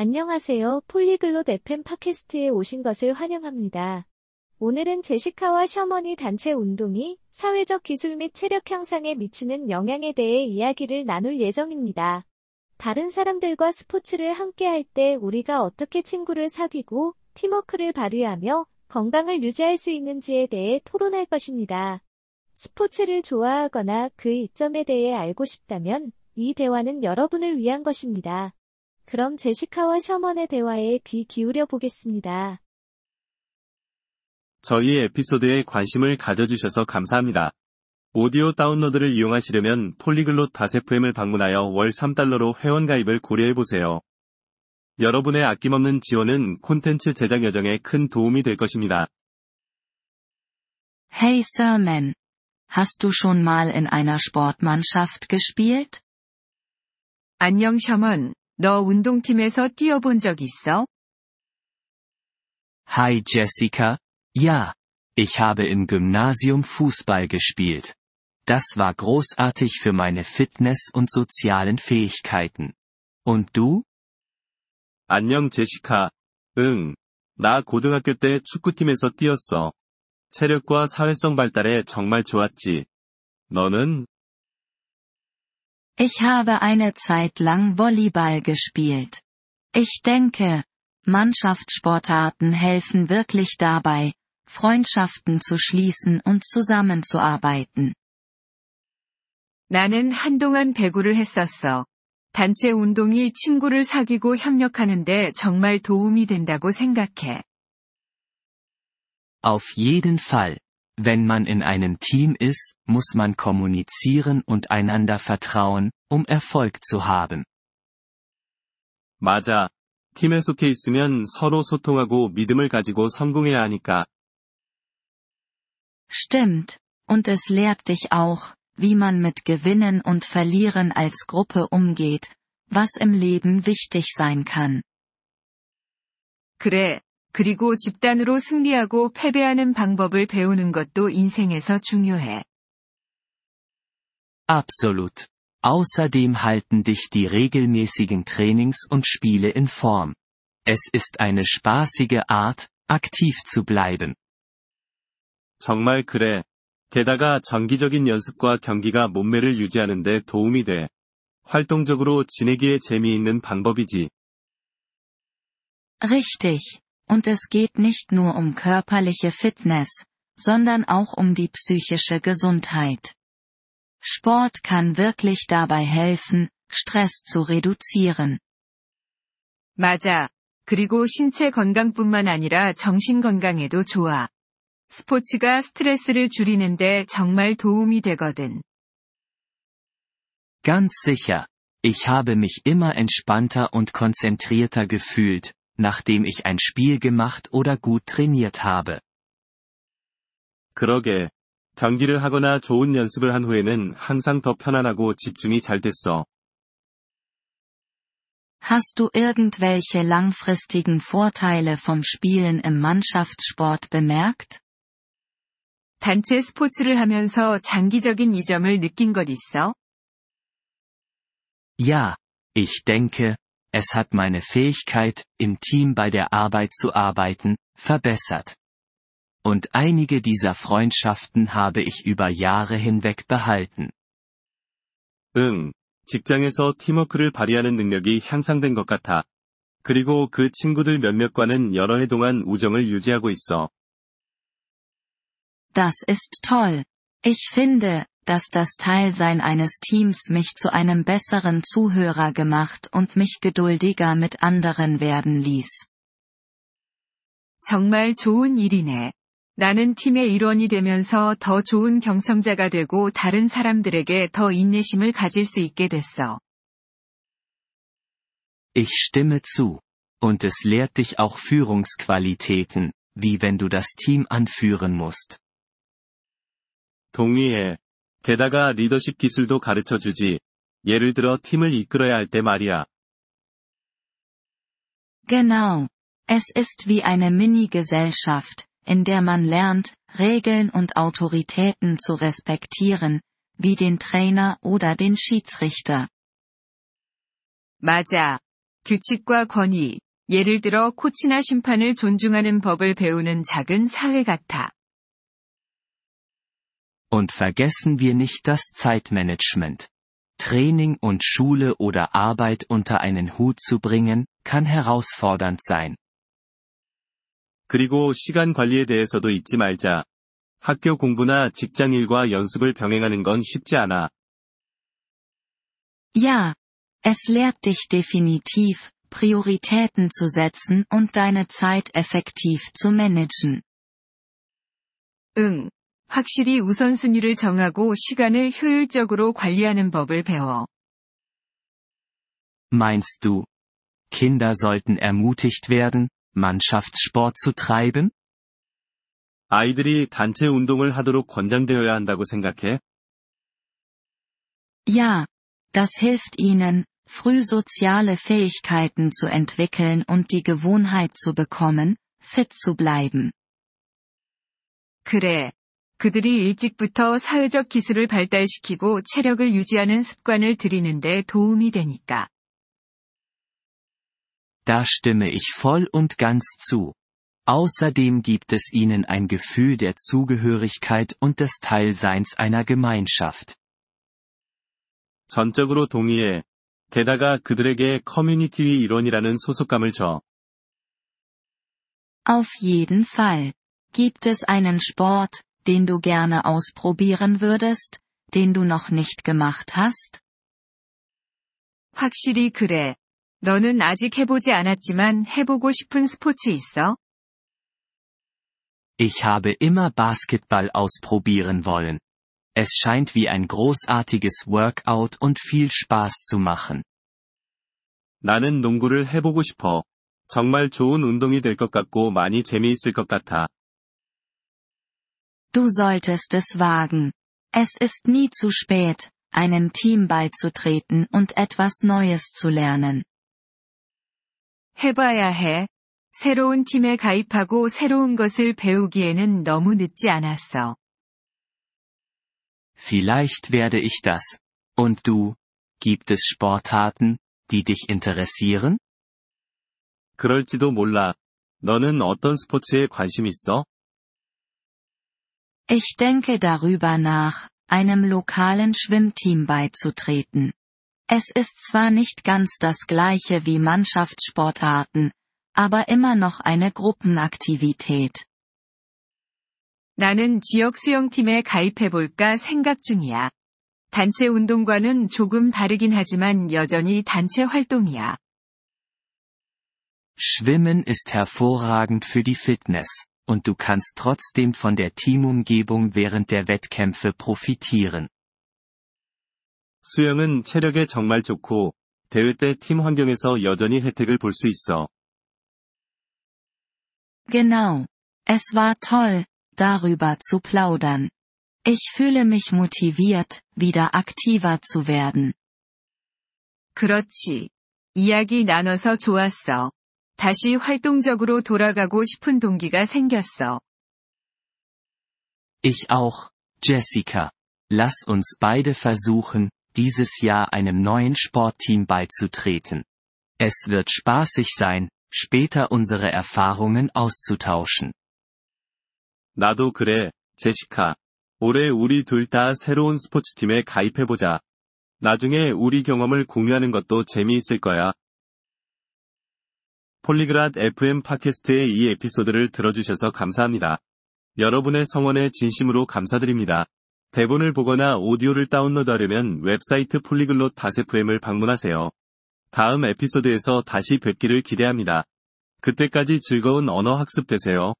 안녕하세요. 폴리글롯 FM 팟캐스트에 오신 것을 환영합니다. 오늘은 제시카와 셔먼이 단체 운동이 사회적 기술 및 체력 향상에 미치는 영향에 대해 이야기를 나눌 예정입니다. 다른 사람들과 스포츠를 함께 할 때 우리가 어떻게 친구를 사귀고 팀워크를 발휘하며 건강을 유지할 수 있는지에 대해 토론할 것입니다. 스포츠를 좋아하거나 그 이점에 대해 알고 싶다면 이 대화는 여러분을 위한 것입니다. 그럼 제시카와 셔먼의 대화에 귀 기울여 보겠습니다. 저희 에피소드에 관심을 가져주셔서 감사합니다. 오디오 다운로드를 이용하시려면 폴리글롯 다세프엠을 방문하여 월 3달러로 회원가입을 고려해보세요. 여러분의 아낌없는 지원은 콘텐츠 제작 여정에 큰 도움이 될 것입니다. Hey Sirman. Hast du schon mal in einer Sportmannschaft gespielt? 안녕 셔먼, 너 운동팀에서 뛰어본 적 있어? Hi Jessica, ja, ich habe im Gymnasium Fußball gespielt. Das war großartig für meine Fitness und sozialen Fähigkeiten. Und du? 안녕 제시카. 응. 나 고등학교 때 축구팀에서 뛰었어. 체력과 사회성 발달에 정말 좋았지. 너는? Ich habe eine Zeit lang Volleyball gespielt. Ich denke, Mannschaftssportarten helfen wirklich dabei, Freundschaften zu schließen und zusammenzuarbeiten. 나는 한동안 배구를 했었어. 단체 운동이 친구를 사귀고 협력하는데 정말 도움이 된다고 생각해. Auf jeden Fall. Wenn man in einem Team ist, muss man kommunizieren und einander vertrauen, um Erfolg zu haben. 맞아. 팀에 속해 있으면 서로 소통하고 믿음을 가지고 성공해야 하니까. Stimmt, und es lehrt dich auch, wie man mit Gewinnen und Verlieren als Gruppe umgeht, was im Leben wichtig sein kann. 그래, 그리고 집단으로 승리하고 패배하는 방법을 배우는 것도 인생에서 중요해. Absolut. Außerdem halten dich die regelmäßigen Trainings und Spiele in Form. Es ist eine spaßige Art, aktiv zu bleiben. 정말 그래. 게다가 정기적인 연습과 경기가 몸매를 유지하는 데 도움이 돼. 활동적으로 지내기에 재미있는 방법이지. Richtig. Und es geht nicht nur um körperliche Fitness, sondern auch um die psychische Gesundheit. Sport kann wirklich dabei helfen, Stress zu reduzieren. 맞아. 그리고 신체 건강뿐만 아니라 정신 건강에도 좋아. 스포츠가 스트레스를 줄이는데 정말 도움이 되거든. Ganz sicher. Ich habe mich immer entspannter und konzentrierter gefühlt, nachdem ich ein Spiel gemacht oder gut trainiert habe. 그러게. 경기를 하거나 좋은 연습을 한 후에는 항상 더 편안하고 집중이 잘 됐어. Hast du irgendwelche langfristigen Vorteile vom Spielen im Mannschaftssport bemerkt? 단체 스포츠를 하면서 장기적인 이점을 느낀 것 있어? Ja, ich denke, es hat meine Fähigkeit, im Team bei der Arbeit zu arbeiten, verbessert. Und einige dieser Freundschaften habe ich über Jahre hinweg behalten. 응. 직장에서 팀워크를 발휘하는 능력이 향상된 것 같아. 그리고 그 친구들 몇몇과는 여러 해 동안 우정을 유지하고 있어. Das ist toll. Ich finde, dass das Teilsein eines Teams mich zu einem besseren Zuhörer gemacht und mich geduldiger mit anderen werden ließ. 정말 좋은 일이네. 나는 팀의 일원이 되면서 더 좋은 경청자가 되고 다른 사람들에게 더 인내심을 가질 수 있게 됐어. Ich stimme zu. Und es lehrt dich auch Führungsqualitäten, wie wenn du das Team anführen musst. 동의해. 게다가 리더십 기술도 가르쳐 주지. 예를 들어 팀을 이끌어야 할 때 말이야. Genau. Es ist wie eine Mini-Gesellschaft, in der man lernt, Regeln und Autoritäten zu respektieren, wie den Trainer oder den Schiedsrichter. 맞아. 규칙과 권위, 예를 들어 코치나 심판을 존중하는 법을 배우는 작은 사회 같아. Und vergessen wir nicht das Zeitmanagement. Training und Schule oder Arbeit unter einen Hut zu bringen, kann herausfordernd sein. 그리고 시간 관리에 대해서도 잊지 말자. 학교 공부나 직장 일과 연습을 병행하는 건 쉽지 않아. Ja. Es lehrt dich definitiv, Prioritäten zu setzen und deine Zeit effektiv zu managen. 응. 확실히 우선순위를 정하고 시간을 효율적으로 관리하는 법을 배워. Meinst du? Kinder sollten ermutigt werden, Mannschaftssport zu treiben? 아이들이 단체 운동을 하도록 권장되어야 한다고 생각해? Ja. Das hilft ihnen, früh soziale Fähigkeiten zu entwickeln und die Gewohnheit zu bekommen, fit zu bleiben. 그래. 그들이 일찍부터 사회적 기술을 발달시키고 체력을 유지하는 습관을 들이는데 도움이 되니까. Da stimme ich voll und ganz zu. Außerdem gibt es ihnen ein Gefühl der Zugehörigkeit und des Teilseins einer Gemeinschaft. 전적으로 동의해. 게다가 그들에게 커뮤니티의 일원이라는 소속감을 줘. Auf jeden Fall. Gibt es einen Sport, den du gerne ausprobieren würdest, den du noch nicht gemacht hast? 확실히 그래. 너는 아직 해보지 않았지만 해보고 싶은 스포츠 있어? Ich habe immer Basketball ausprobieren wollen. Es scheint wie ein großartiges Workout und viel Spaß zu machen. 나는 농구를 해보고 싶어. 정말 좋은 운동이 될 것 같고 많이 재미있을 것 같아. Du solltest es wagen. Es ist nie zu spät, einem Team beizutreten und etwas Neues zu lernen. 해봐야 해. 새로운 팀에 가입하고 새로운 것을 배우기에는 너무 늦지 않았어. Vielleicht werde ich das. Und du? Gibt es Sportarten, die dich interessieren? 그럴지도 몰라. 너는 어떤 스포츠에 관심 있어? Ich denke darüber nach, einem lokalen Schwimmteam beizutreten. Es ist zwar nicht ganz das gleiche wie Mannschaftssportarten, aber immer noch eine Gruppenaktivität. 나는 지역 수영팀에 가입해볼까 생각 중이야. 단체 운동과는 조금 다르긴 하지만 여전히 단체 활동이야. Schwimmen ist hervorragend für die Fitness, und du kannst trotzdem von der Teamumgebung während der Wettkämpfe profitieren. 수영은 체력에 정말 좋고, 대회 때 팀 환경에서 여전히 혜택을 볼 수 있어. Genau. Es war toll, darüber zu plaudern. Ich fühle mich motiviert, wieder aktiver zu werden. 그렇지. 이야기 나눠서 좋았어. 다시 활동적으로 돌아가고 싶은 동기가 생겼어. Ich auch, Jessica. Lass uns beide versuchen, dieses Jahr einem neuen Sportteam beizutreten. Es wird spaßig sein, später unsere Erfahrungen auszutauschen. 나도 그래, 제시카. 올해 우리 둘 다 새로운 스포츠팀에 가입해보자. 나중에 우리 경험을 공유하는 것도 재미있을 거야. 폴리그랏 FM 팟캐스트의 이 에피소드를 들어주셔서 감사합니다. 여러분의 성원에 진심으로 감사드립니다. 대본을 보거나 오디오를 다운로드하려면 웹사이트 폴리글롯 다세프엠을 방문하세요. 다음 에피소드에서 다시 뵙기를 기대합니다. 그때까지 즐거운 언어 학습 되세요.